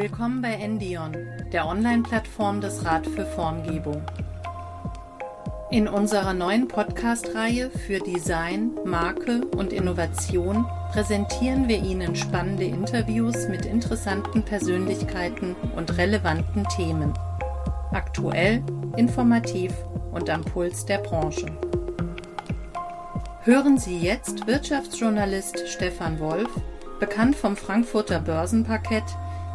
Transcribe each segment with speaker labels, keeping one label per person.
Speaker 1: Willkommen bei Endion, der Online-Plattform des Rat für Formgebung. In unserer neuen Podcast-Reihe für Design, Marke und Innovation präsentieren wir Ihnen spannende Interviews mit interessanten Persönlichkeiten und relevanten Themen. Aktuell, informativ und am Puls der Branche. Hören Sie jetzt Wirtschaftsjournalist Stefan Wolf, bekannt vom Frankfurter Börsenparkett,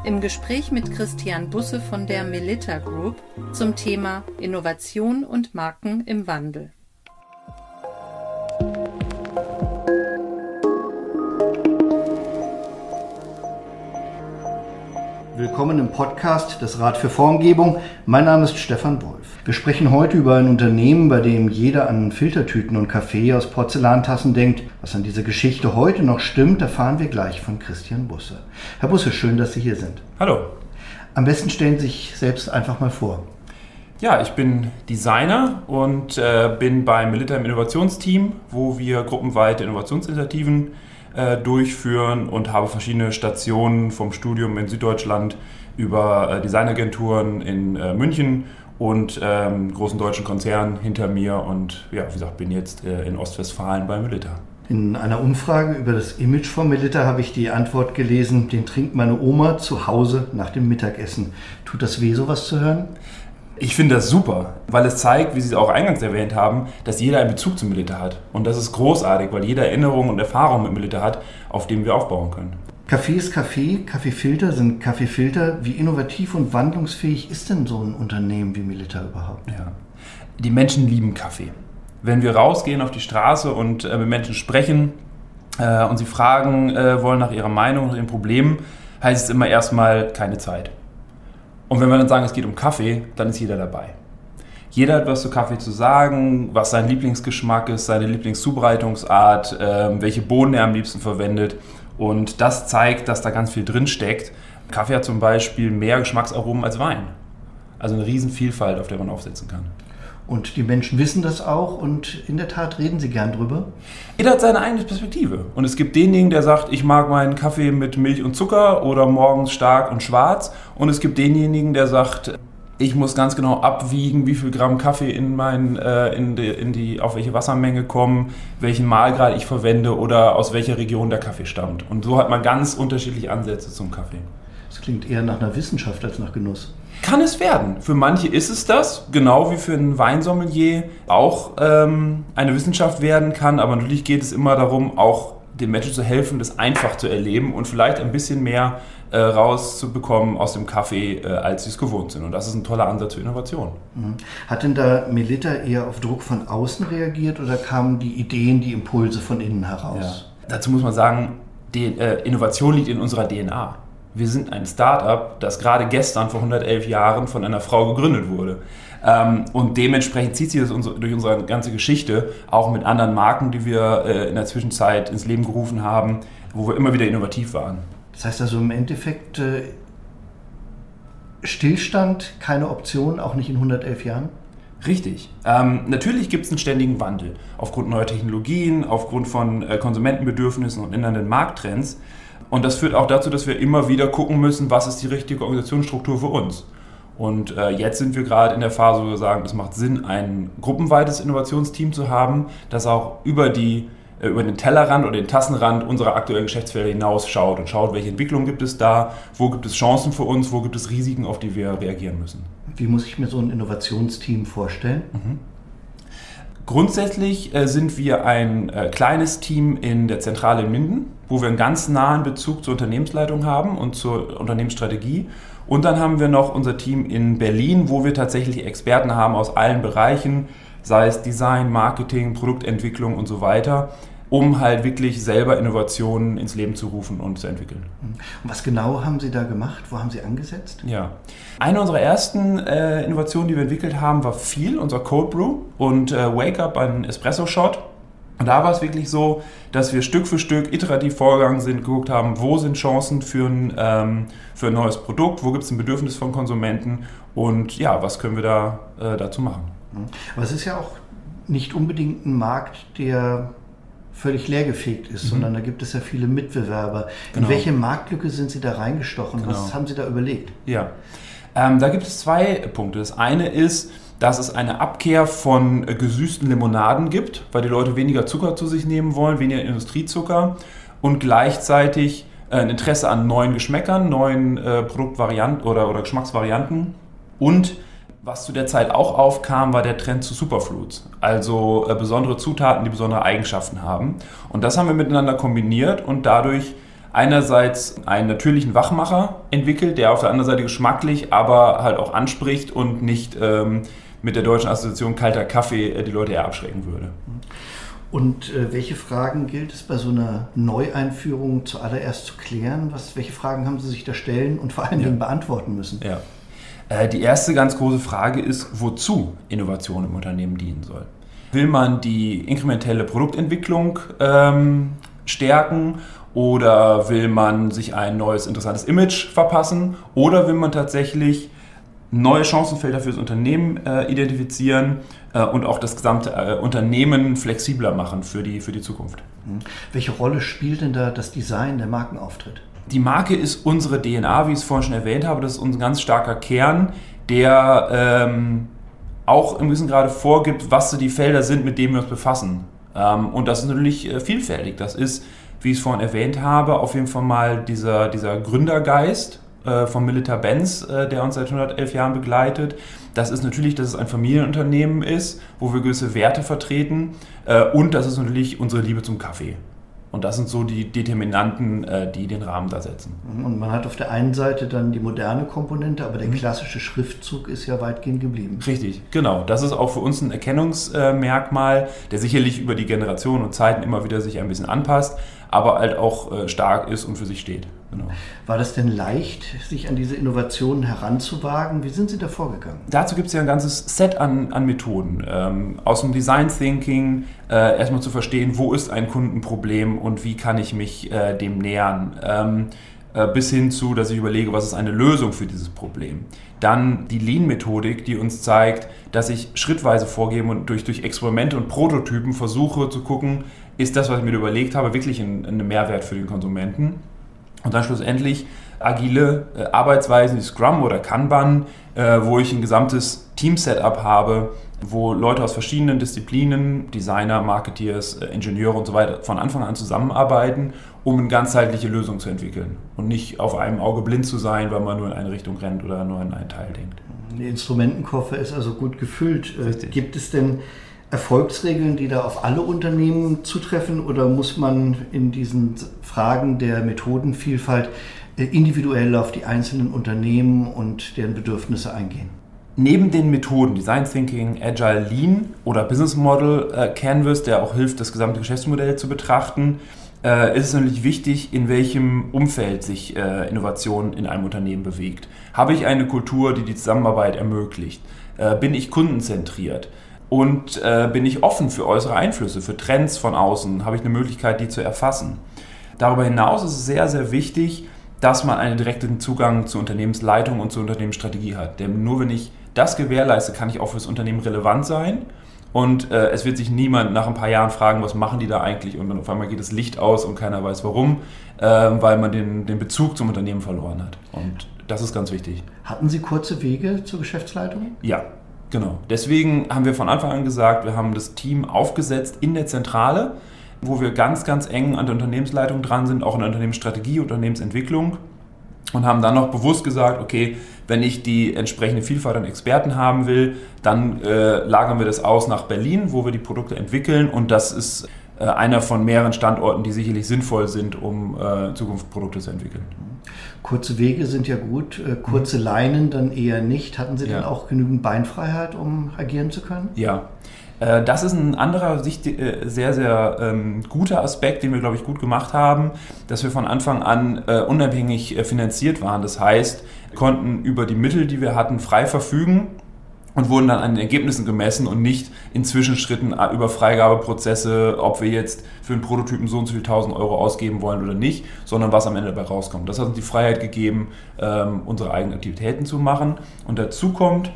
Speaker 1: im Gespräch mit Christian Busse von der Melita Group zum Thema Innovation und Marken im Wandel.
Speaker 2: Willkommen im Podcast des Rat für Formgebung. Mein Name ist Stefan Wolf. Wir sprechen heute über ein Unternehmen, bei dem jeder an Filtertüten und Kaffee aus Porzellantassen denkt. Was an dieser Geschichte heute noch stimmt, erfahren wir gleich von Christian Busse. Herr Busse, schön, dass Sie hier sind.
Speaker 3: Hallo.
Speaker 2: Am besten stellen Sie sich selbst einfach mal vor.
Speaker 3: Ja, ich bin Designer und äh, bin beim Milita im Innovationsteam, wo wir gruppenweite Innovationsinitiativen äh, durchführen und habe verschiedene Stationen vom Studium in Süddeutschland über äh, Designagenturen in äh, München und ähm, großen deutschen Konzernen hinter mir und ja, wie gesagt, bin jetzt äh, in Ostwestfalen bei Melita.
Speaker 2: In einer Umfrage über das Image von Melita habe ich die Antwort gelesen, den trinkt meine Oma zu Hause nach dem Mittagessen. Tut das weh, sowas zu hören?
Speaker 3: Ich finde das super, weil es zeigt, wie Sie es auch eingangs erwähnt haben, dass jeder einen Bezug zum Militär hat. Und das ist großartig, weil jeder Erinnerung und Erfahrung mit Militär hat, auf dem wir aufbauen können.
Speaker 2: Kaffee ist Kaffee, Kaffeefilter sind Kaffeefilter. Wie innovativ und wandlungsfähig ist denn so ein Unternehmen wie Milita überhaupt?
Speaker 3: Ja. Die Menschen lieben Kaffee. Wenn wir rausgehen auf die Straße und äh, mit Menschen sprechen äh, und sie fragen äh, wollen nach ihrer Meinung, nach ihren Problemen, heißt es immer erstmal keine Zeit. Und wenn wir dann sagen, es geht um Kaffee, dann ist jeder dabei. Jeder hat was zu Kaffee zu sagen, was sein Lieblingsgeschmack ist, seine Lieblingszubereitungsart, äh, welche Bohnen er am liebsten verwendet. Und das zeigt, dass da ganz viel drin steckt. Kaffee hat zum Beispiel mehr Geschmacksaromen als Wein. Also eine Riesenvielfalt, auf der man aufsetzen kann.
Speaker 2: Und die Menschen wissen das auch und in der Tat reden sie gern drüber.
Speaker 3: Jeder hat seine eigene Perspektive. Und es gibt denjenigen, der sagt, ich mag meinen Kaffee mit Milch und Zucker oder morgens stark und schwarz. Und es gibt denjenigen, der sagt, ich muss ganz genau abwiegen, wie viel Gramm Kaffee in mein, äh, in, die, in die, auf welche Wassermenge kommen, welchen Mahlgrad ich verwende oder aus welcher Region der Kaffee stammt. Und so hat man ganz unterschiedliche Ansätze zum Kaffee.
Speaker 2: Das klingt eher nach einer Wissenschaft als nach Genuss.
Speaker 3: Kann es werden. Für manche ist es das, genau wie für einen Weinsommelier auch ähm, eine Wissenschaft werden kann. Aber natürlich geht es immer darum, auch den Menschen zu helfen, das einfach zu erleben und vielleicht ein bisschen mehr äh, rauszubekommen aus dem Kaffee, äh, als sie es gewohnt sind. Und das ist ein toller Ansatz für Innovation.
Speaker 2: Mhm. Hat denn da Melita eher auf Druck von außen reagiert oder kamen die Ideen, die Impulse von innen heraus?
Speaker 3: Ja. Dazu muss man sagen, die äh, Innovation liegt in unserer DNA. Wir sind ein Startup, das gerade gestern vor 111 Jahren von einer Frau gegründet wurde. Ähm, und dementsprechend zieht sich das durch unsere ganze Geschichte, auch mit anderen Marken, die wir äh, in der Zwischenzeit ins Leben gerufen haben, wo wir immer wieder innovativ waren.
Speaker 2: Das heißt also im Endeffekt äh, Stillstand keine Option, auch nicht in 111 Jahren?
Speaker 3: Richtig. Ähm, natürlich gibt es einen ständigen Wandel aufgrund neuer Technologien, aufgrund von äh, Konsumentenbedürfnissen und ändernden Markttrends. Und das führt auch dazu, dass wir immer wieder gucken müssen, was ist die richtige Organisationsstruktur für uns. Und äh, jetzt sind wir gerade in der Phase, wo wir sagen, es macht Sinn, ein gruppenweites Innovationsteam zu haben, das auch über, die, äh, über den Tellerrand oder den Tassenrand unserer aktuellen Geschäftsfelder hinausschaut und schaut, welche Entwicklungen gibt es da, wo gibt es Chancen für uns, wo gibt es Risiken, auf die wir reagieren müssen.
Speaker 2: Wie muss ich mir so ein Innovationsteam vorstellen? Mhm.
Speaker 3: Grundsätzlich äh, sind wir ein äh, kleines Team in der Zentrale in Minden, wo wir einen ganz nahen Bezug zur Unternehmensleitung haben und zur Unternehmensstrategie. Und dann haben wir noch unser Team in Berlin, wo wir tatsächlich Experten haben aus allen Bereichen, sei es Design, Marketing, Produktentwicklung und so weiter, um halt wirklich selber Innovationen ins Leben zu rufen und zu entwickeln.
Speaker 2: Und was genau haben Sie da gemacht? Wo haben Sie angesetzt?
Speaker 3: Ja, eine unserer ersten äh, Innovationen, die wir entwickelt haben, war viel unser Cold Brew und äh, Wake Up, ein Espresso-Shot. Und da war es wirklich so, dass wir Stück für Stück iterativ vorgegangen sind, geguckt haben, wo sind Chancen für ein, ähm, für ein neues Produkt, wo gibt es ein Bedürfnis von Konsumenten und ja, was können wir da äh, dazu machen.
Speaker 2: Aber es ist ja auch nicht unbedingt ein Markt, der völlig leergefegt ist, mhm. sondern da gibt es ja viele Mitbewerber. Genau. In welche Marktlücke sind Sie da reingestochen? Genau. Was haben Sie da überlegt?
Speaker 3: Ja, ähm, da gibt es zwei Punkte. Das eine ist, dass es eine Abkehr von gesüßten Limonaden gibt, weil die Leute weniger Zucker zu sich nehmen wollen, weniger Industriezucker und gleichzeitig äh, ein Interesse an neuen Geschmäckern, neuen äh, Produktvarianten oder, oder Geschmacksvarianten und was zu der Zeit auch aufkam, war der Trend zu Superfoods, also äh, besondere Zutaten, die besondere Eigenschaften haben. Und das haben wir miteinander kombiniert und dadurch einerseits einen natürlichen Wachmacher entwickelt, der auf der anderen Seite geschmacklich, aber halt auch anspricht und nicht ähm, mit der deutschen Assoziation kalter Kaffee äh, die Leute eher abschrecken würde.
Speaker 2: Und äh, welche Fragen gilt es bei so einer Neueinführung zuallererst zu klären? Was, welche Fragen haben Sie sich da stellen und vor allen Dingen ja. beantworten müssen?
Speaker 3: Ja. Äh, die erste ganz große Frage ist, wozu Innovation im Unternehmen dienen soll. Will man die inkrementelle Produktentwicklung ähm, stärken oder will man sich ein neues interessantes Image verpassen oder will man tatsächlich neue Chancenfelder für das Unternehmen äh, identifizieren äh, und auch das gesamte äh, Unternehmen flexibler machen für die, für die Zukunft.
Speaker 2: Mhm. Welche Rolle spielt denn da das Design der Markenauftritt?
Speaker 3: Die Marke ist unsere DNA, wie ich es vorhin schon erwähnt habe. Das ist unser ganz starker Kern, der ähm, auch im gewissen Grade vorgibt, was so die Felder sind, mit denen wir uns befassen. Ähm, und das ist natürlich äh, vielfältig. Das ist, wie ich es vorhin erwähnt habe, auf jeden Fall mal dieser, dieser Gründergeist äh, von Milita Benz, äh, der uns seit 111 Jahren begleitet. Das ist natürlich, dass es ein Familienunternehmen ist, wo wir gewisse Werte vertreten. Äh, und das ist natürlich unsere Liebe zum Kaffee. Und das sind so die Determinanten, äh, die den Rahmen da setzen.
Speaker 2: Mhm. Und man hat auf der einen Seite dann die moderne Komponente, aber der mhm. klassische Schriftzug ist ja weitgehend geblieben.
Speaker 3: Richtig, genau. Das ist auch für uns ein Erkennungsmerkmal, der sicherlich über die Generationen und Zeiten immer wieder sich ein bisschen anpasst, aber halt auch äh, stark ist und für sich steht.
Speaker 2: Genau. War das denn leicht, sich an diese Innovationen heranzuwagen? Wie sind Sie da vorgegangen?
Speaker 3: Dazu gibt es ja ein ganzes Set an, an Methoden. Ähm, aus dem Design Thinking äh, erstmal zu verstehen, wo ist ein Kundenproblem und wie kann ich mich äh, dem nähern. Ähm, äh, bis hin zu, dass ich überlege, was ist eine Lösung für dieses Problem. Dann die Lean-Methodik, die uns zeigt, dass ich schrittweise vorgebe und durch, durch Experimente und Prototypen versuche zu gucken, ist das, was ich mir überlegt habe, wirklich ein, ein Mehrwert für den Konsumenten. Und dann schlussendlich agile äh, Arbeitsweisen wie Scrum oder Kanban, äh, wo ich ein gesamtes Team-Setup habe, wo Leute aus verschiedenen Disziplinen, Designer, Marketeers, äh, Ingenieure und so weiter, von Anfang an zusammenarbeiten, um eine ganzheitliche Lösung zu entwickeln und nicht auf einem Auge blind zu sein, weil man nur in eine Richtung rennt oder nur in einen Teil denkt.
Speaker 2: Der Instrumentenkoffer ist also gut gefüllt. Äh, Richtig. Gibt es denn Erfolgsregeln, die da auf alle Unternehmen zutreffen oder muss man in diesen Fragen der Methodenvielfalt äh, individuell auf die einzelnen Unternehmen und deren Bedürfnisse eingehen?
Speaker 3: Neben den Methoden Design Thinking, Agile Lean oder Business Model äh, Canvas, der auch hilft, das gesamte Geschäftsmodell zu betrachten, äh, ist es natürlich wichtig, in welchem Umfeld sich äh, Innovation in einem Unternehmen bewegt. Habe ich eine Kultur, die die Zusammenarbeit ermöglicht? Äh, bin ich kundenzentriert? Und äh, bin ich offen für äußere Einflüsse, für Trends von außen? Habe ich eine Möglichkeit, die zu erfassen? Darüber hinaus ist es sehr, sehr wichtig, dass man einen direkten Zugang zur Unternehmensleitung und zur Unternehmensstrategie hat. Denn nur wenn ich das gewährleiste, kann ich auch für das Unternehmen relevant sein. Und äh, es wird sich niemand nach ein paar Jahren fragen, was machen die da eigentlich? Und dann auf einmal geht das Licht aus und keiner weiß warum, äh, weil man den, den Bezug zum Unternehmen verloren hat. Und das ist ganz wichtig.
Speaker 2: Hatten Sie kurze Wege zur Geschäftsleitung?
Speaker 3: Ja, Genau. Deswegen haben wir von Anfang an gesagt, wir haben das Team aufgesetzt in der Zentrale, wo wir ganz, ganz eng an der Unternehmensleitung dran sind, auch in der Unternehmensstrategie, Unternehmensentwicklung. Und haben dann noch bewusst gesagt, okay, wenn ich die entsprechende Vielfalt an Experten haben will, dann äh, lagern wir das aus nach Berlin, wo wir die Produkte entwickeln. Und das ist äh, einer von mehreren Standorten, die sicherlich sinnvoll sind, um äh, in Zukunft Produkte zu entwickeln.
Speaker 2: Kurze Wege sind ja gut, äh, kurze mhm. Leinen dann eher nicht. Hatten Sie ja. dann auch genügend Beinfreiheit, um agieren zu können?
Speaker 3: Ja. Das ist ein anderer sehr, sehr ähm, guter Aspekt, den wir, glaube ich, gut gemacht haben, dass wir von Anfang an unabhängig finanziert waren. Das heißt, konnten über die Mittel, die wir hatten, frei verfügen und wurden dann an den Ergebnissen gemessen und nicht in Zwischenschritten äh, über Freigabeprozesse, ob wir jetzt für einen Prototypen so und so viel 1000 Euro ausgeben wollen oder nicht, sondern was am Ende dabei rauskommt. Das hat uns die Freiheit gegeben, ähm, unsere eigenen Aktivitäten zu machen. Und dazu kommt,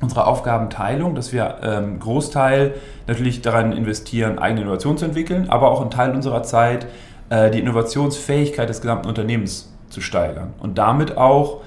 Speaker 3: unsere Aufgabenteilung, dass wir ähm, Großteil natürlich daran investieren, eigene Innovation zu entwickeln, aber auch einen Teil unserer Zeit äh, die Innovationsfähigkeit des gesamten Unternehmens zu steigern und damit auch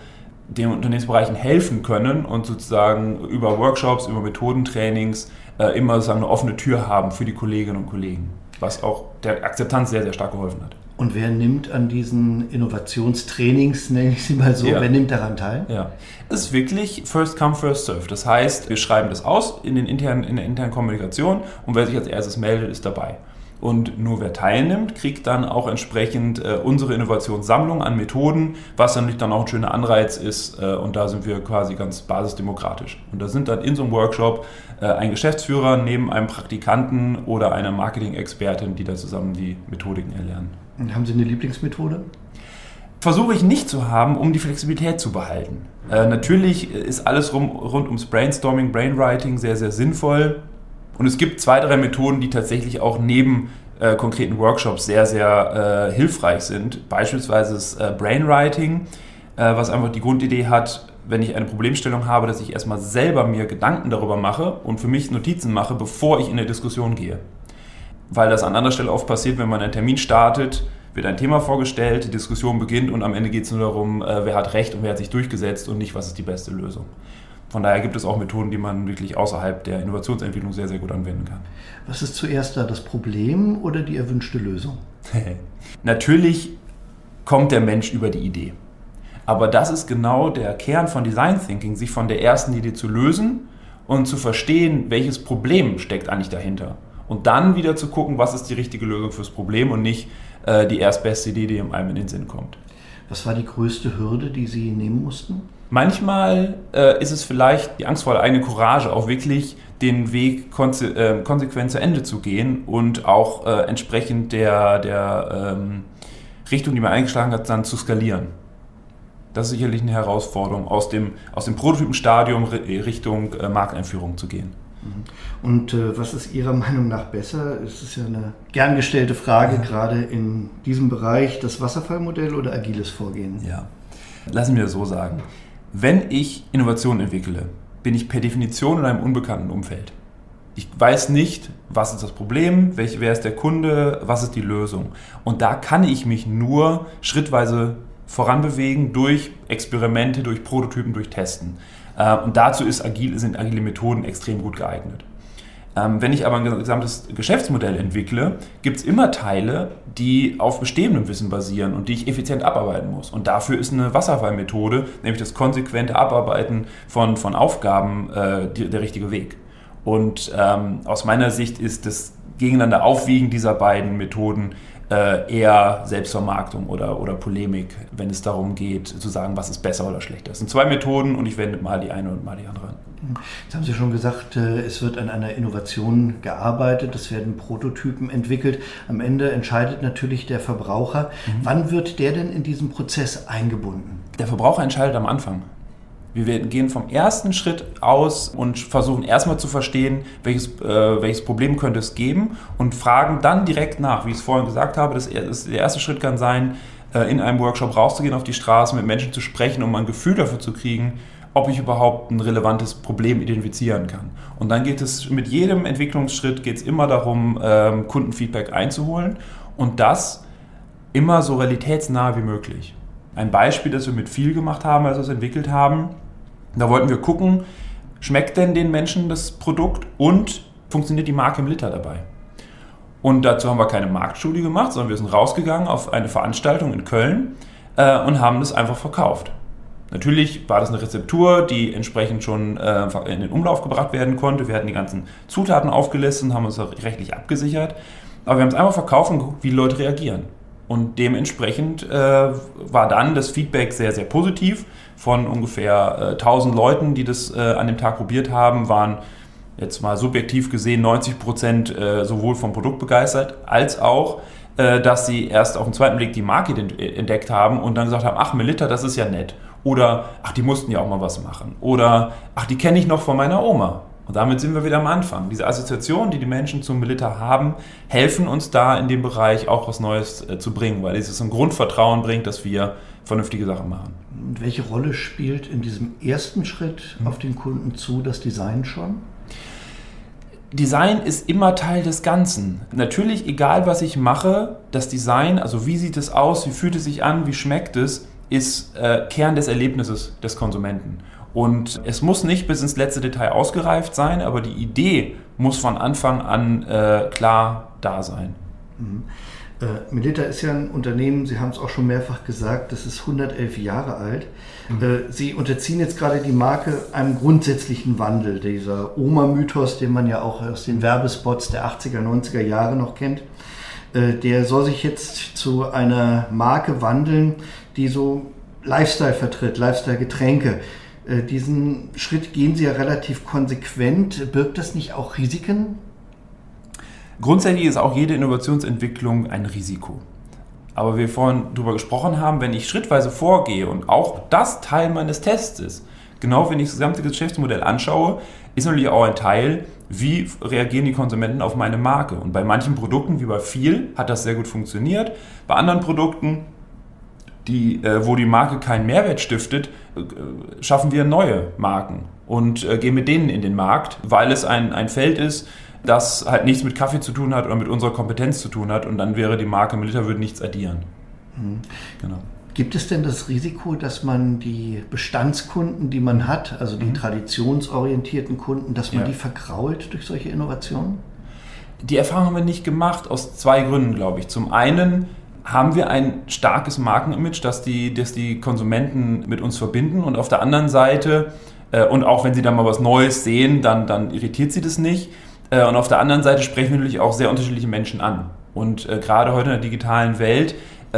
Speaker 3: den Unternehmensbereichen helfen können und sozusagen über Workshops, über Methodentrainings äh, immer sozusagen eine offene Tür haben für die Kolleginnen und Kollegen, was auch der Akzeptanz sehr, sehr stark geholfen hat.
Speaker 2: Und wer nimmt an diesen Innovationstrainings, nenne ich sie mal so, ja. wer nimmt daran teil?
Speaker 3: Ja, es ist wirklich First Come, First Serve. Das heißt, wir schreiben das aus in, den internen, in der internen Kommunikation und wer sich als erstes meldet, ist dabei. Und nur wer teilnimmt, kriegt dann auch entsprechend äh, unsere Innovationssammlung an Methoden, was natürlich dann auch ein schöner Anreiz ist. Äh, und da sind wir quasi ganz basisdemokratisch. Und da sind dann in so einem Workshop äh, ein Geschäftsführer neben einem Praktikanten oder einer Marketing-Expertin, die da zusammen die Methodiken erlernen.
Speaker 2: Und haben Sie eine Lieblingsmethode?
Speaker 3: Versuche ich nicht zu haben, um die Flexibilität zu behalten. Äh, natürlich ist alles rum, rund ums Brainstorming, Brainwriting sehr, sehr sinnvoll. Und es gibt zwei, drei Methoden, die tatsächlich auch neben äh, konkreten Workshops sehr, sehr äh, hilfreich sind. Beispielsweise das äh, Brainwriting, äh, was einfach die Grundidee hat, wenn ich eine Problemstellung habe, dass ich erstmal selber mir Gedanken darüber mache und für mich Notizen mache, bevor ich in eine Diskussion gehe. Weil das an anderer Stelle oft passiert, wenn man einen Termin startet, wird ein Thema vorgestellt, die Diskussion beginnt und am Ende geht es nur darum, äh, wer hat Recht und wer hat sich durchgesetzt und nicht, was ist die beste Lösung. Von daher gibt es auch Methoden, die man wirklich außerhalb der Innovationsentwicklung sehr, sehr gut anwenden kann.
Speaker 2: Was ist zuerst da, das Problem oder die erwünschte Lösung?
Speaker 3: Natürlich kommt der Mensch über die Idee. Aber das ist genau der Kern von Design Thinking, sich von der ersten Idee zu lösen und zu verstehen, welches Problem steckt eigentlich dahinter. Und dann wieder zu gucken, was ist die richtige Lösung fürs Problem und nicht äh, die erstbeste Idee, die einem in den Sinn kommt.
Speaker 2: Was war die größte Hürde, die Sie nehmen mussten?
Speaker 3: Manchmal äh, ist es vielleicht die Angst vor der eigenen Courage, auch wirklich den Weg konse äh, konsequent zu Ende zu gehen und auch äh, entsprechend der, der ähm, Richtung, die man eingeschlagen hat, dann zu skalieren. Das ist sicherlich eine Herausforderung, aus dem, aus dem Prototypenstadium Richtung äh, Markteinführung zu gehen.
Speaker 2: Mhm. Und äh, was ist Ihrer Meinung nach besser? Es ist ja eine gern gestellte Frage, ja. gerade in diesem Bereich, das Wasserfallmodell oder agiles Vorgehen?
Speaker 3: Ja, lassen wir es so sagen. Wenn ich Innovationen entwickle, bin ich per Definition in einem unbekannten Umfeld. Ich weiß nicht, was ist das Problem, welch, wer ist der Kunde, was ist die Lösung. Und da kann ich mich nur schrittweise voranbewegen durch Experimente, durch Prototypen, durch Testen. Äh, und dazu ist agil, sind agile Methoden extrem gut geeignet. Ähm, wenn ich aber ein gesamtes Geschäftsmodell entwickle, gibt es immer Teile, die auf bestehendem Wissen basieren und die ich effizient abarbeiten muss. Und dafür ist eine Wasserfallmethode, nämlich das konsequente Abarbeiten von, von Aufgaben, äh, die, der richtige Weg. Und ähm, aus meiner Sicht ist das gegeneinander Aufwiegen dieser beiden Methoden äh, eher Selbstvermarktung oder, oder Polemik, wenn es darum geht, zu sagen, was ist besser oder schlechter. Es sind zwei Methoden und ich wende mal die eine und mal die andere an.
Speaker 2: Jetzt haben Sie schon gesagt, äh, es wird an einer Innovation gearbeitet, es werden Prototypen entwickelt. Am Ende entscheidet natürlich der Verbraucher. Mhm. Wann wird der denn in diesen Prozess eingebunden?
Speaker 3: Der Verbraucher entscheidet am Anfang. Wir gehen vom ersten Schritt aus und versuchen erstmal zu verstehen, welches, äh, welches Problem könnte es geben und fragen dann direkt nach. Wie ich es vorhin gesagt habe, das, das der erste Schritt kann sein, äh, in einem Workshop rauszugehen auf die Straße, mit Menschen zu sprechen, um ein Gefühl dafür zu kriegen, ob ich überhaupt ein relevantes Problem identifizieren kann. Und dann geht es mit jedem Entwicklungsschritt geht es immer darum, ähm, Kundenfeedback einzuholen und das immer so realitätsnah wie möglich. Ein Beispiel, das wir mit viel gemacht haben, als wir es entwickelt haben, da wollten wir gucken, schmeckt denn den Menschen das Produkt und funktioniert die Marke im Liter dabei? Und dazu haben wir keine Marktstudie gemacht, sondern wir sind rausgegangen auf eine Veranstaltung in Köln äh, und haben das einfach verkauft. Natürlich war das eine Rezeptur, die entsprechend schon äh, in den Umlauf gebracht werden konnte. Wir hatten die ganzen Zutaten aufgelistet und haben uns rechtlich abgesichert. Aber wir haben es einfach verkauft und geguckt, wie die Leute reagieren. Und dementsprechend äh, war dann das Feedback sehr, sehr positiv. Von ungefähr äh, 1000 Leuten, die das äh, an dem Tag probiert haben, waren jetzt mal subjektiv gesehen 90 Prozent äh, sowohl vom Produkt begeistert, als auch, äh, dass sie erst auf den zweiten Blick die Marke entdeckt haben und dann gesagt haben, ach, Melitta, das ist ja nett. Oder, ach, die mussten ja auch mal was machen. Oder, ach, die kenne ich noch von meiner Oma. Und damit sind wir wieder am Anfang. Diese Assoziationen, die die Menschen zum Militär haben, helfen uns da in dem Bereich auch was Neues äh, zu bringen, weil es ein Grundvertrauen bringt, dass wir vernünftige Sachen machen.
Speaker 2: Und welche Rolle spielt in diesem ersten Schritt auf den Kunden zu das Design schon?
Speaker 3: Design ist immer Teil des Ganzen. Natürlich, egal was ich mache, das Design, also wie sieht es aus, wie fühlt es sich an, wie schmeckt es, ist äh, Kern des Erlebnisses des Konsumenten. Und es muss nicht bis ins letzte Detail ausgereift sein, aber die Idee muss von Anfang an äh, klar da sein.
Speaker 2: Mhm. Äh, Melita ist ja ein Unternehmen, Sie haben es auch schon mehrfach gesagt, das ist 111 Jahre alt. Mhm. Äh, Sie unterziehen jetzt gerade die Marke einem grundsätzlichen Wandel. Dieser Oma-Mythos, den man ja auch aus den Werbespots der 80er, 90er Jahre noch kennt, der soll sich jetzt zu einer Marke wandeln, die so Lifestyle vertritt, Lifestyle-Getränke. Äh, diesen Schritt gehen Sie ja relativ konsequent. Birgt das nicht auch Risiken?
Speaker 3: Grundsätzlich ist auch jede Innovationsentwicklung ein Risiko. Aber wir vorhin darüber gesprochen haben, wenn ich schrittweise vorgehe und auch das Teil meines Tests ist, genau wenn ich das gesamte Geschäftsmodell anschaue, ist natürlich auch ein Teil, wie reagieren die Konsumenten auf meine Marke. Und bei manchen Produkten, wie bei viel, hat das sehr gut funktioniert. Bei anderen Produkten, die, äh, wo die Marke keinen Mehrwert stiftet, äh, schaffen wir neue Marken und äh, gehen mit denen in den Markt, weil es ein, ein Feld ist, das halt nichts mit Kaffee zu tun hat oder mit unserer Kompetenz zu tun hat und dann wäre die Marke Melita würde nichts addieren.
Speaker 2: Mhm. Genau. Gibt es denn das Risiko, dass man die Bestandskunden, die man hat, also die mhm. traditionsorientierten Kunden, dass man ja. die vergrault durch solche Innovationen?
Speaker 3: Die Erfahrung haben wir nicht gemacht, aus zwei Gründen, glaube ich. Zum einen haben wir ein starkes Markenimage, das die, das die Konsumenten mit uns verbinden und auf der anderen Seite, äh, und auch wenn sie dann mal was Neues sehen, dann, dann irritiert sie das nicht. Äh, und auf der anderen Seite sprechen wir natürlich auch sehr unterschiedliche Menschen an. Und äh, gerade heute in der digitalen Welt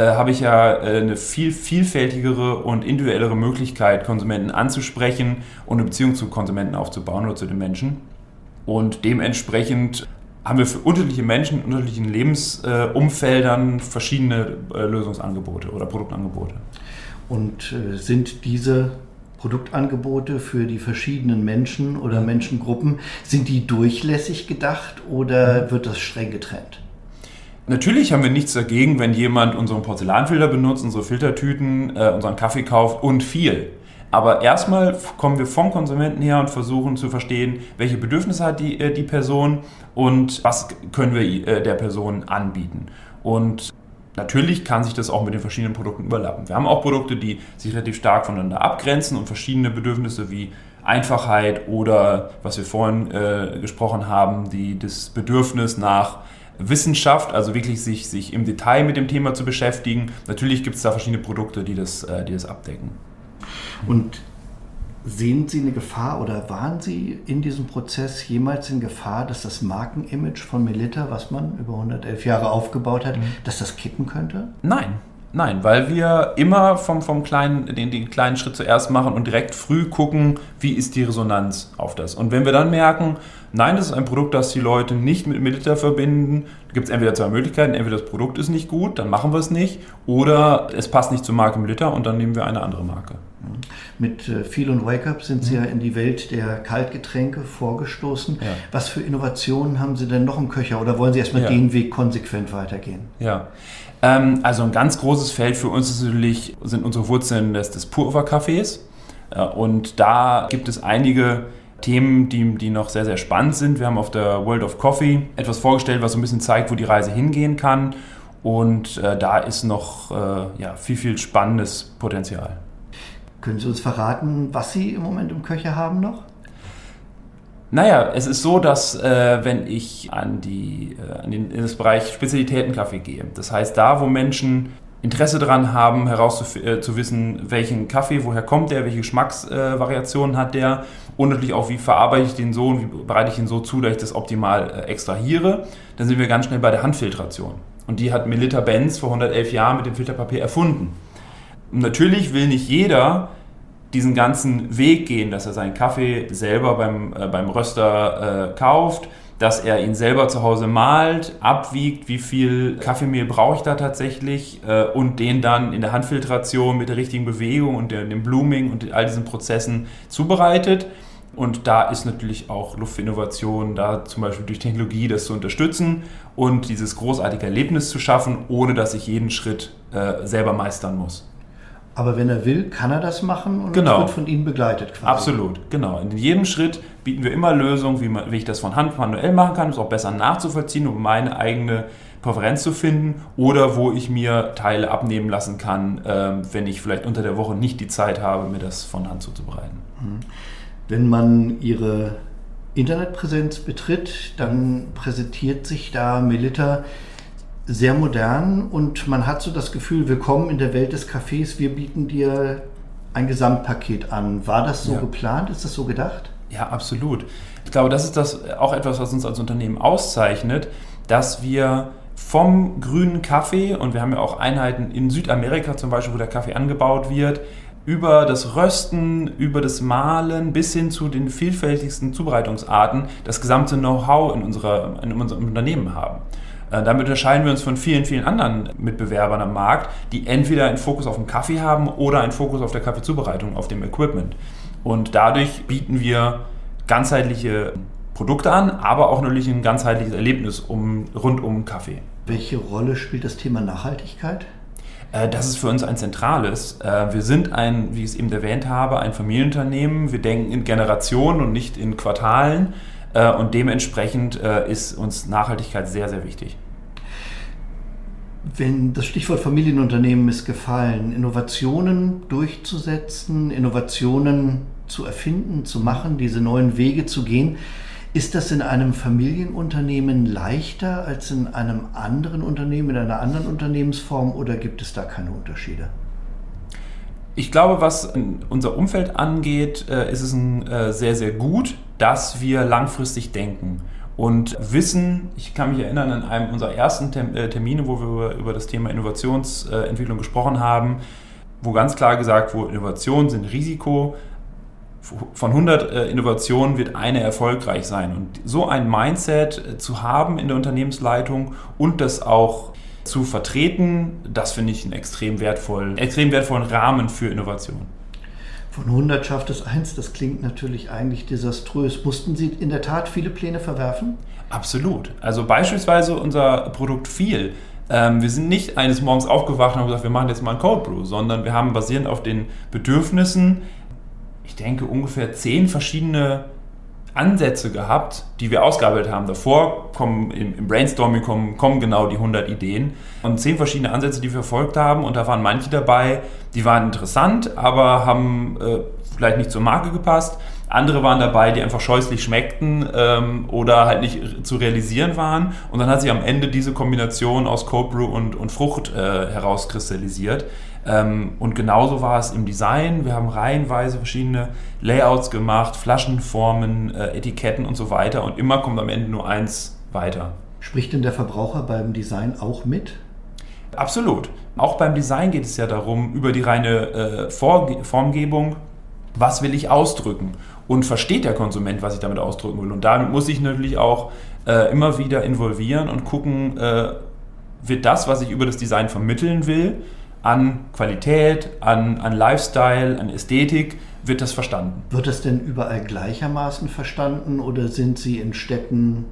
Speaker 3: habe ich ja äh, eine viel vielfältigere und individuellere Möglichkeit, Konsumenten anzusprechen und eine Beziehung zu Konsumenten aufzubauen oder zu den Menschen. Und dementsprechend haben wir für unterschiedliche Menschen unterschiedlichen Lebensumfeldern verschiedene äh, Lösungsangebote oder Produktangebote.
Speaker 2: Und äh, sind diese Produktangebote für die verschiedenen Menschen oder Menschengruppen, sind die durchlässig gedacht oder wird das streng getrennt?
Speaker 3: Natürlich haben wir nichts dagegen, wenn jemand unseren Porzellanfilter benutzt, unsere Filtertüten, äh, unseren Kaffee kauft und viel. Aber erstmal kommen wir vom Konsumenten her und versuchen zu verstehen, welche Bedürfnisse hat die, äh, die Person und was können wir äh, der Person anbieten. Und Natürlich kann sich das auch mit den verschiedenen Produkten überlappen. Wir haben auch Produkte, die sich relativ stark voneinander abgrenzen und verschiedene Bedürfnisse wie Einfachheit oder, was wir vorhin äh, gesprochen haben, die, das Bedürfnis nach Wissenschaft, also wirklich sich, sich im Detail mit dem Thema zu beschäftigen. Natürlich gibt es da verschiedene Produkte, die das, äh, die das abdecken.
Speaker 2: Und Sehen Sie eine Gefahr oder waren Sie in diesem Prozess jemals in Gefahr, dass das Markenimage von Melita, was man über 111 Jahre aufgebaut hat, mhm. dass das kippen könnte?
Speaker 3: Nein, Nein, weil wir immer vom, vom kleinen, den, den kleinen Schritt zuerst machen und direkt früh gucken, wie ist die Resonanz auf das. Und wenn wir dann merken, nein, das ist ein Produkt, das die Leute nicht mit Milita verbinden, gibt es entweder zwei Möglichkeiten, entweder das Produkt ist nicht gut, dann machen wir es nicht, oder es passt nicht zur Marke Milita und dann nehmen wir eine andere Marke.
Speaker 2: Mit äh, Feel und Wake Up sind Sie mhm. ja in die Welt der Kaltgetränke vorgestoßen. Ja. Was für Innovationen haben Sie denn noch im Köcher oder wollen Sie erstmal ja. den Weg konsequent weitergehen?
Speaker 3: Ja, ähm, also ein ganz großes Feld für uns ist natürlich, sind unsere Wurzeln des, des Pulvercafés. Äh, und da gibt es einige Themen, die, die noch sehr, sehr spannend sind. Wir haben auf der World of Coffee etwas vorgestellt, was so ein bisschen zeigt, wo die Reise hingehen kann. Und äh, da ist noch äh, ja, viel, viel spannendes Potenzial.
Speaker 2: Können Sie uns verraten, was Sie im Moment im Köcher haben noch?
Speaker 3: Naja, es ist so, dass äh, wenn ich an, die, äh, an den, in das Bereich Spezialitätenkaffee gehe, das heißt da, wo Menschen Interesse daran haben, herauszuwissen, äh, welchen Kaffee, woher kommt der, welche Geschmacksvariationen äh, hat der und natürlich auch, wie verarbeite ich den so und wie bereite ich ihn so zu, dass ich das optimal äh, extrahiere, dann sind wir ganz schnell bei der Handfiltration. Und die hat Melita Benz vor 111 Jahren mit dem Filterpapier erfunden. Natürlich will nicht jeder diesen ganzen Weg gehen, dass er seinen Kaffee selber beim, äh, beim Röster äh, kauft, dass er ihn selber zu Hause malt, abwiegt, wie viel Kaffeemehl brauche ich da tatsächlich äh, und den dann in der Handfiltration mit der richtigen Bewegung und der, dem Blooming und all diesen Prozessen zubereitet. Und da ist natürlich auch Luft für Innovation, da zum Beispiel durch Technologie das zu unterstützen und dieses großartige Erlebnis zu schaffen, ohne dass ich jeden Schritt äh, selber meistern muss.
Speaker 2: Aber wenn er will, kann er das machen und
Speaker 3: genau.
Speaker 2: wird von Ihnen begleitet
Speaker 3: quasi. Absolut, genau. In jedem Schritt bieten wir immer Lösungen, wie, man, wie ich das von Hand manuell machen kann, um es auch besser nachzuvollziehen, um meine eigene Präferenz zu finden oder wo ich mir Teile abnehmen lassen kann, äh, wenn ich vielleicht unter der Woche nicht die Zeit habe, mir das von Hand zuzubereiten. Mhm.
Speaker 2: Wenn man Ihre Internetpräsenz betritt, dann präsentiert sich da Melita sehr modern und man hat so das Gefühl, willkommen in der Welt des Cafés, wir bieten dir ein Gesamtpaket an. War das so ja. geplant? Ist das so gedacht?
Speaker 3: Ja, absolut. Ich glaube, das ist das auch etwas, was uns als Unternehmen auszeichnet, dass wir vom grünen Kaffee, und wir haben ja auch Einheiten in Südamerika zum Beispiel, wo der Kaffee angebaut wird, über das Rösten, über das Mahlen bis hin zu den vielfältigsten Zubereitungsarten das gesamte Know-how in, in unserem Unternehmen haben. Äh, damit unterscheiden wir uns von vielen, vielen anderen Mitbewerbern am Markt, die entweder einen Fokus auf den Kaffee haben oder einen Fokus auf der Kaffeezubereitung, auf dem Equipment. Und dadurch bieten wir ganzheitliche Produkte an, aber auch natürlich ein ganzheitliches Erlebnis um, rund um Kaffee.
Speaker 2: Welche Rolle spielt das Thema Nachhaltigkeit?
Speaker 3: Äh, das ist für uns ein zentrales. Äh, wir sind ein, wie ich es eben erwähnt habe, ein Familienunternehmen. Wir denken in Generationen und nicht in Quartalen. Und dementsprechend ist uns Nachhaltigkeit sehr, sehr wichtig.
Speaker 2: Wenn das Stichwort Familienunternehmen ist gefallen, Innovationen durchzusetzen, Innovationen zu erfinden, zu machen, diese neuen Wege zu gehen, ist das in einem Familienunternehmen leichter als in einem anderen Unternehmen, in einer anderen Unternehmensform oder gibt es da keine Unterschiede?
Speaker 3: Ich glaube, was unser Umfeld angeht, äh, ist es äh, sehr, sehr gut, dass wir langfristig denken und wissen, ich kann mich erinnern an einem unserer ersten äh, Termine, wo wir über das Thema Innovationsentwicklung gesprochen haben, wo ganz klar gesagt wurde, Innovationen sind Risiko. Von 100 Innovationen wird eine erfolgreich sein. Und so ein Mindset zu haben in der Unternehmensleitung und das auch zu vertreten, das finde ich einen extrem wertvollen, extrem wertvollen Rahmen für Innovation.
Speaker 2: Von 100 schafft es eins, das klingt natürlich eigentlich desaströs. Mussten Sie in der Tat viele Pläne verwerfen?
Speaker 3: Absolut. Also beispielsweise unser Produkt viel. Ähm, wir sind nicht eines Morgens aufgewacht und haben gesagt, wir machen jetzt mal ein Code Brew, sondern wir haben basierend auf den Bedürfnissen, ich denke, ungefähr zehn verschiedene Ansätze gehabt, die wir ausgearbeitet haben. Davor kommen im, Brainstorming kommen, kommen, genau die 100 Ideen und zehn verschiedene Ansätze, die wir verfolgt haben. Und da waren manche dabei, die waren interessant, aber haben äh, vielleicht nicht zur Marke gepasst. Andere waren dabei, die einfach scheußlich schmeckten ähm, oder halt nicht zu realisieren waren. Und dann hat sich am Ende diese Kombination aus Cold Brew und, und Frucht äh, herauskristallisiert. Ähm, und genauso war es im Design. Wir haben reihenweise verschiedene Layouts gemacht, Flaschenformen, äh, Etiketten und so weiter. Und immer kommt am Ende nur eins weiter.
Speaker 2: Spricht denn der Verbraucher beim Design auch mit?
Speaker 3: Absolut. Auch beim Design geht es ja darum, über die reine äh, Formgebung, was will ich ausdrücken? Und versteht der Konsument, was ich damit ausdrücken will? Und damit muss ich natürlich auch äh, immer wieder involvieren und gucken, äh, wird das, was ich über das Design vermitteln will, an Qualität, an, an Lifestyle, an Ästhetik, wird das verstanden.
Speaker 2: Wird das denn überall gleichermaßen verstanden oder sind Sie in Städten,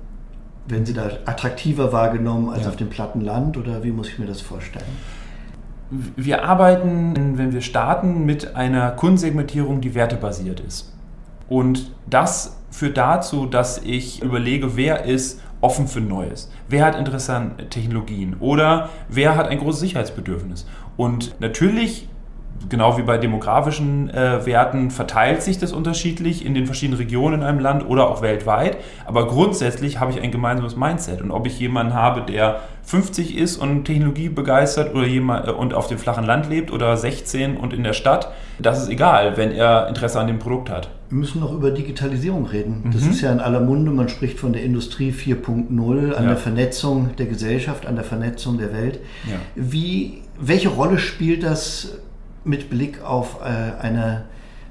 Speaker 2: werden Sie da attraktiver wahrgenommen als ja. auf dem platten Land oder wie muss ich mir das vorstellen?
Speaker 3: Wir arbeiten, wenn wir starten, mit einer Kundensegmentierung, die wertebasiert ist. Und das führt dazu, dass ich überlege, wer ist offen für Neues? Wer hat interessante Technologien? Oder wer hat ein großes Sicherheitsbedürfnis? Und natürlich genau wie bei demografischen äh, Werten verteilt sich das unterschiedlich in den verschiedenen Regionen in einem Land oder auch weltweit. Aber grundsätzlich habe ich ein gemeinsames Mindset. Und ob ich jemanden habe, der 50 ist und Technologie begeistert oder jemand äh, und auf dem flachen Land lebt oder 16 und in der Stadt, das ist egal, wenn er Interesse an dem Produkt hat.
Speaker 2: Wir müssen noch über Digitalisierung reden. Das mhm. ist ja in aller Munde. Man spricht von der Industrie 4.0, an ja. der Vernetzung der Gesellschaft, an der Vernetzung der Welt. Ja. Wie, welche Rolle spielt das mit Blick auf äh, eine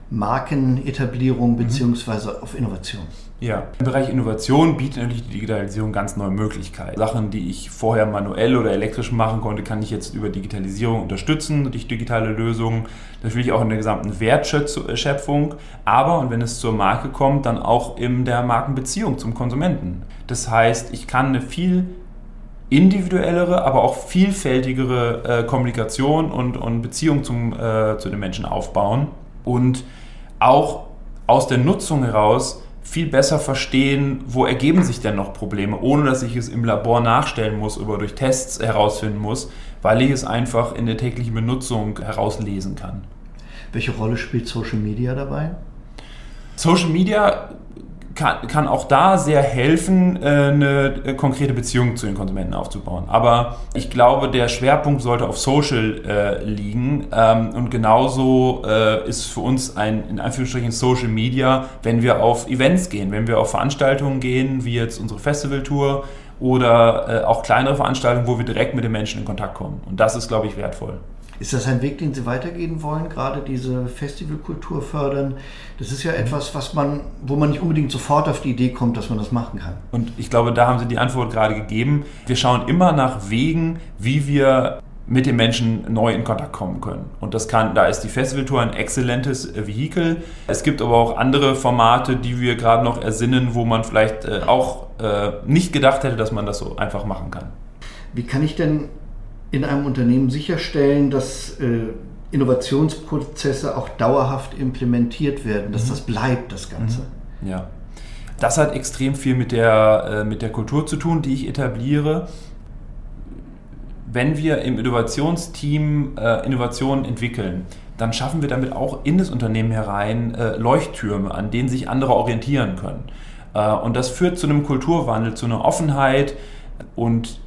Speaker 2: Markenetablierung mhm. beziehungsweise auf Innovation?
Speaker 3: Ja, im Bereich Innovation bietet natürlich die Digitalisierung ganz neue Möglichkeiten. Sachen, die ich vorher manuell oder elektrisch machen konnte, kann ich jetzt über Digitalisierung unterstützen, durch digitale Lösungen. Natürlich auch in der gesamten Wertschöpfung, aber, und wenn es zur Marke kommt, dann auch in der Markenbeziehung zum Konsumenten. Das heißt, ich kann eine viel individuellere, aber auch vielfältigere äh, Kommunikation und, und Beziehung zum, äh, zu den Menschen aufbauen und auch aus der Nutzung heraus viel besser verstehen, wo ergeben sich denn noch Probleme, ohne dass ich es im Labor nachstellen muss oder durch Tests herausfinden muss, weil ich es einfach in der täglichen Benutzung herauslesen kann.
Speaker 2: Welche Rolle spielt Social Media dabei?
Speaker 3: Social Media kann, kann auch da sehr helfen, äh, eine äh, konkrete Beziehung zu den Konsumenten aufzubauen. Aber ich glaube, der Schwerpunkt sollte auf Social äh, liegen. Ähm, und genauso äh, ist für uns ein, in Anführungsstrichen, Social Media, wenn wir auf Events gehen, wenn wir auf Veranstaltungen gehen, wie jetzt unsere Festivaltour oder äh, auch kleinere Veranstaltungen, wo wir direkt mit den Menschen in Kontakt kommen. Und das ist, glaube ich, wertvoll.
Speaker 2: Ist das ein Weg, den Sie weitergehen wollen, gerade diese Festivalkultur fördern? Das ist ja mhm. etwas, was man, wo man nicht unbedingt sofort auf die Idee kommt, dass man das machen kann.
Speaker 3: Und ich glaube, da haben Sie die Antwort gerade gegeben. Wir schauen immer nach Wegen, wie wir mit den Menschen neu in Kontakt kommen können. Und das kann, da ist die Festivaltour ein exzellentes Vehikel. Es gibt aber auch andere Formate, die wir gerade noch ersinnen, wo man vielleicht äh, auch äh, nicht gedacht hätte, dass man das so einfach machen kann.
Speaker 2: Wie kann ich denn in einem Unternehmen sicherstellen, dass äh, Innovationsprozesse auch dauerhaft implementiert werden, dass mhm. das bleibt, das Ganze.
Speaker 3: Mhm. Ja. Das hat extrem viel mit der, äh, mit der Kultur zu tun, die ich etabliere. Wenn wir im Innovationsteam äh, Innovationen entwickeln, dann schaffen wir damit auch in das Unternehmen herein äh, Leuchttürme, an denen sich andere orientieren können. Äh, und das führt zu einem Kulturwandel, zu einer Offenheit und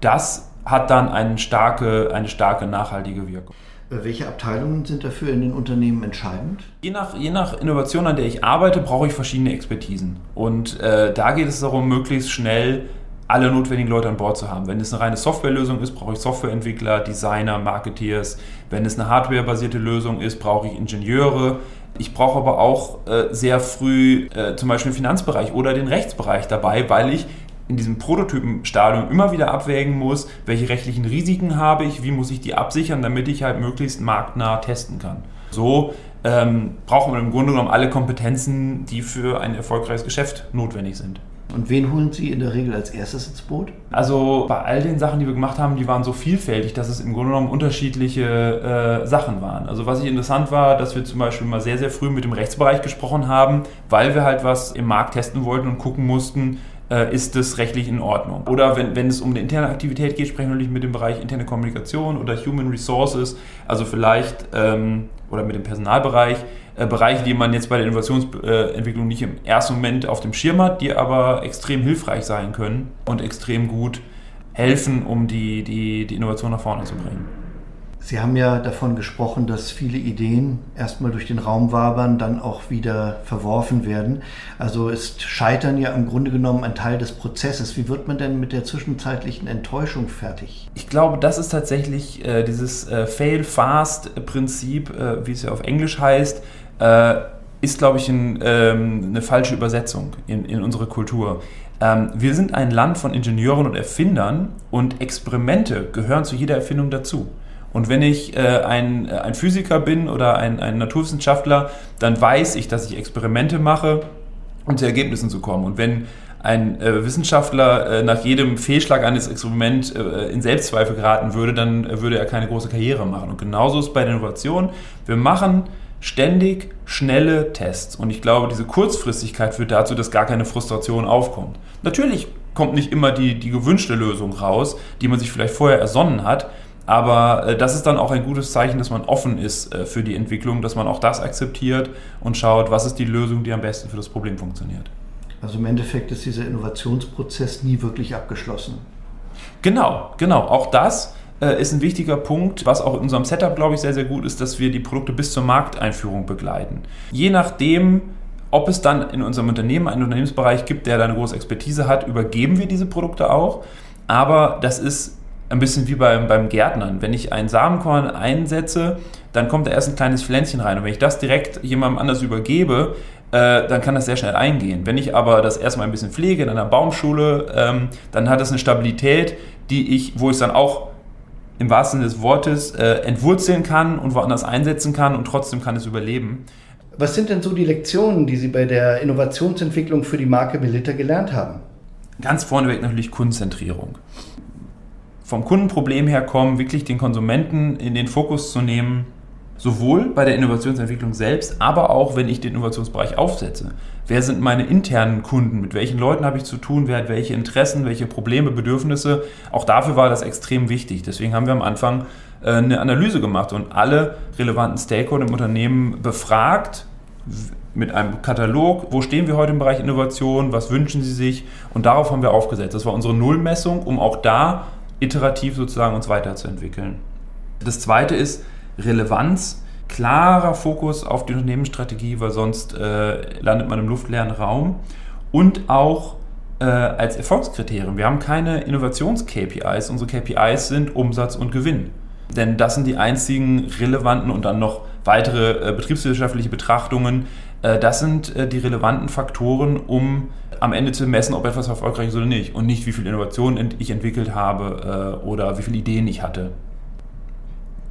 Speaker 3: das hat dann eine starke, eine starke nachhaltige Wirkung.
Speaker 2: Welche Abteilungen sind dafür in den Unternehmen entscheidend?
Speaker 3: Je nach, je nach Innovation, an der ich arbeite, brauche ich verschiedene Expertisen. Und äh, da geht es darum, möglichst schnell alle notwendigen Leute an Bord zu haben. Wenn es eine reine Softwarelösung ist, brauche ich Softwareentwickler, Designer, Marketeers. Wenn es eine hardwarebasierte Lösung ist, brauche ich Ingenieure. Ich brauche aber auch äh, sehr früh äh, zum Beispiel den Finanzbereich oder den Rechtsbereich dabei, weil ich in diesem Prototypenstadium immer wieder abwägen muss, welche rechtlichen Risiken habe ich, wie muss ich die absichern, damit ich halt möglichst marktnah testen kann. So ähm, braucht man im Grunde genommen alle Kompetenzen, die für ein erfolgreiches Geschäft notwendig sind.
Speaker 2: Und wen holen Sie in der Regel als erstes ins Boot?
Speaker 3: Also bei all den Sachen, die wir gemacht haben, die waren so vielfältig, dass es im Grunde genommen unterschiedliche äh, Sachen waren. Also was ich interessant war, dass wir zum Beispiel mal sehr, sehr früh mit dem Rechtsbereich gesprochen haben, weil wir halt was im Markt testen wollten und gucken mussten, äh, ist das rechtlich in Ordnung. Oder wenn, wenn es um eine interne Aktivität geht, sprechen wir natürlich mit dem Bereich interne Kommunikation oder Human Resources, also vielleicht, ähm, oder mit dem Personalbereich, äh, Bereiche, die man jetzt bei der Innovationsentwicklung nicht im ersten Moment auf dem Schirm hat, die aber extrem hilfreich sein können und extrem gut helfen, um die, die, die Innovation nach vorne zu bringen.
Speaker 2: Sie haben ja davon gesprochen, dass viele Ideen erstmal durch den Raum wabern, dann auch wieder verworfen werden. Also ist Scheitern ja im Grunde genommen ein Teil des Prozesses. Wie wird man denn mit der zwischenzeitlichen Enttäuschung fertig?
Speaker 3: Ich glaube, das ist tatsächlich äh, dieses äh, Fail-Fast-Prinzip, äh, wie es ja auf Englisch heißt, äh, ist, glaube ich, ein, ähm, eine falsche Übersetzung in, in unsere Kultur. Ähm, wir sind ein Land von Ingenieuren und Erfindern und Experimente gehören zu jeder Erfindung dazu. Und wenn ich äh, ein, äh, ein Physiker bin oder ein, ein Naturwissenschaftler, dann weiß ich, dass ich Experimente mache, um zu Ergebnissen zu kommen. Und wenn ein äh, Wissenschaftler äh, nach jedem Fehlschlag eines Experiments äh, in Selbstzweifel geraten würde, dann äh, würde er keine große Karriere machen. Und genauso ist bei der Innovation. Wir machen ständig schnelle Tests. Und ich glaube, diese Kurzfristigkeit führt dazu, dass gar keine Frustration aufkommt. Natürlich kommt nicht immer die, die gewünschte Lösung raus, die man sich vielleicht vorher ersonnen hat. Aber äh, das ist dann auch ein gutes Zeichen, dass man offen ist äh, für die Entwicklung, dass man auch das akzeptiert und schaut, was ist die Lösung, die am besten für das Problem funktioniert.
Speaker 2: Also im Endeffekt ist dieser Innovationsprozess nie wirklich abgeschlossen.
Speaker 3: Genau, genau. Auch das äh, ist ein wichtiger Punkt, was auch in unserem Setup, glaube ich, sehr, sehr gut ist, dass wir die Produkte bis zur Markteinführung begleiten. Je nachdem, ob es dann in unserem Unternehmen einen Unternehmensbereich gibt, der da eine große Expertise hat, übergeben wir diese Produkte auch. Aber das ist ein bisschen wie beim, beim Gärtnern. Wenn ich ein Samenkorn einsetze, dann kommt da erst ein kleines Pflänzchen rein. Und wenn ich das direkt jemandem anders übergebe, äh, dann kann das sehr schnell eingehen. Wenn ich aber das erstmal ein bisschen pflege in einer Baumschule, ähm, dann hat das eine Stabilität, die ich, wo ich dann auch im wahrsten Sinne des Wortes äh, entwurzeln kann und woanders einsetzen kann und trotzdem kann es überleben.
Speaker 2: Was sind denn so die Lektionen, die Sie bei der Innovationsentwicklung für die Marke Melitta gelernt haben?
Speaker 3: Ganz vorneweg natürlich Konzentrierung vom Kundenproblem her kommen, wirklich den Konsumenten in den Fokus zu nehmen, sowohl bei der Innovationsentwicklung selbst, aber auch wenn ich den Innovationsbereich aufsetze. Wer sind meine internen Kunden? Mit welchen Leuten habe ich zu tun? Wer hat welche Interessen, welche Probleme, Bedürfnisse? Auch dafür war das extrem wichtig. Deswegen haben wir am Anfang äh, eine Analyse gemacht und alle relevanten Stakeholder im Unternehmen befragt mit einem Katalog, wo stehen wir heute im Bereich Innovation, was wünschen Sie sich und darauf haben wir aufgesetzt. Das war unsere Nullmessung, um auch da iterativ sozusagen uns weiterzuentwickeln. Das zweite ist Relevanz, klarer Fokus auf die Unternehmensstrategie, weil sonst äh, landet man im luftleeren Raum und auch äh, als Erfolgskriterium. Wir haben keine Innovations-KPIs, unsere KPIs sind Umsatz und Gewinn. Denn das sind die einzigen relevanten und dann noch weitere äh, betriebswirtschaftliche Betrachtungen. Äh, das sind äh, die relevanten Faktoren, um am Ende zu messen, ob etwas erfolgreich ist oder nicht. Und nicht, wie viel Innovation ich entwickelt habe äh, oder wie viele Ideen ich hatte.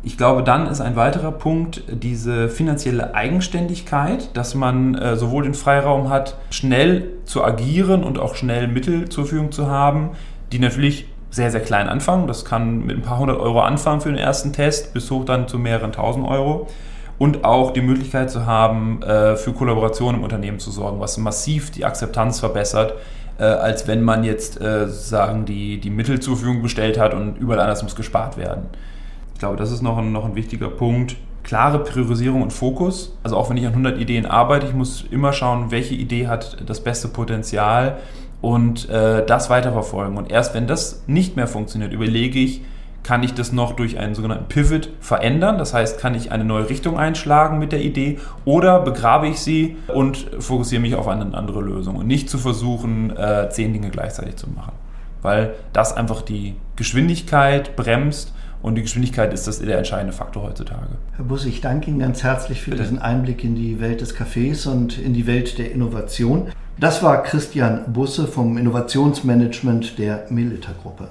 Speaker 3: Ich glaube, dann ist ein weiterer Punkt diese finanzielle Eigenständigkeit, dass man äh, sowohl den Freiraum hat, schnell zu agieren und auch schnell Mittel zur Verfügung zu haben, die natürlich sehr, sehr klein anfangen. Das kann mit ein paar hundert Euro anfangen für den ersten Test, bis hoch dann zu mehreren tausend Euro. Und auch die Möglichkeit zu haben, äh, für Kollaboration im Unternehmen zu sorgen, was massiv die Akzeptanz verbessert, äh, als wenn man jetzt äh, sagen die, die Mittel zur Verfügung gestellt hat und überall anders muss gespart werden. Ich glaube, das ist noch ein, noch ein wichtiger Punkt. Klare Priorisierung und Fokus. Also auch wenn ich an 100 Ideen arbeite, ich muss immer schauen, welche Idee hat das beste Potenzial und äh, das weiterverfolgen. Und erst wenn das nicht mehr funktioniert, überlege ich, kann ich das noch durch einen sogenannten Pivot verändern. Das heißt, kann ich eine neue Richtung einschlagen mit der Idee oder begrabe ich sie und fokussiere mich auf eine andere Lösung und nicht zu versuchen, äh, zehn Dinge gleichzeitig zu machen. Weil das einfach die Geschwindigkeit bremst und die Geschwindigkeit ist das der entscheidende Faktor heutzutage.
Speaker 2: Herr Bus, ich danke Ihnen ganz herzlich für Bitte. diesen Einblick in die Welt des Cafés und in die Welt der Innovation. Das war Christian Busse vom Innovationsmanagement der Milita Gruppe.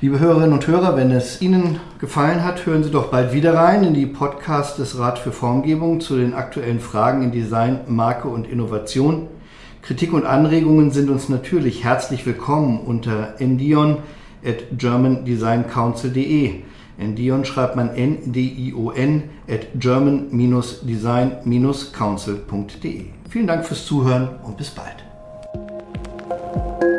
Speaker 2: Liebe Hörerinnen und Hörer, wenn es Ihnen gefallen hat, hören Sie doch bald wieder rein in die Podcast des Rat für Formgebung zu den aktuellen Fragen in Design, Marke und Innovation. Kritik und Anregungen sind uns natürlich herzlich willkommen unter endion at germandesigncouncil.de. Endion schreibt man N-D-I-O-N at german-design-council.de. Vielen Dank fürs Zuhören und bis bald. Bye.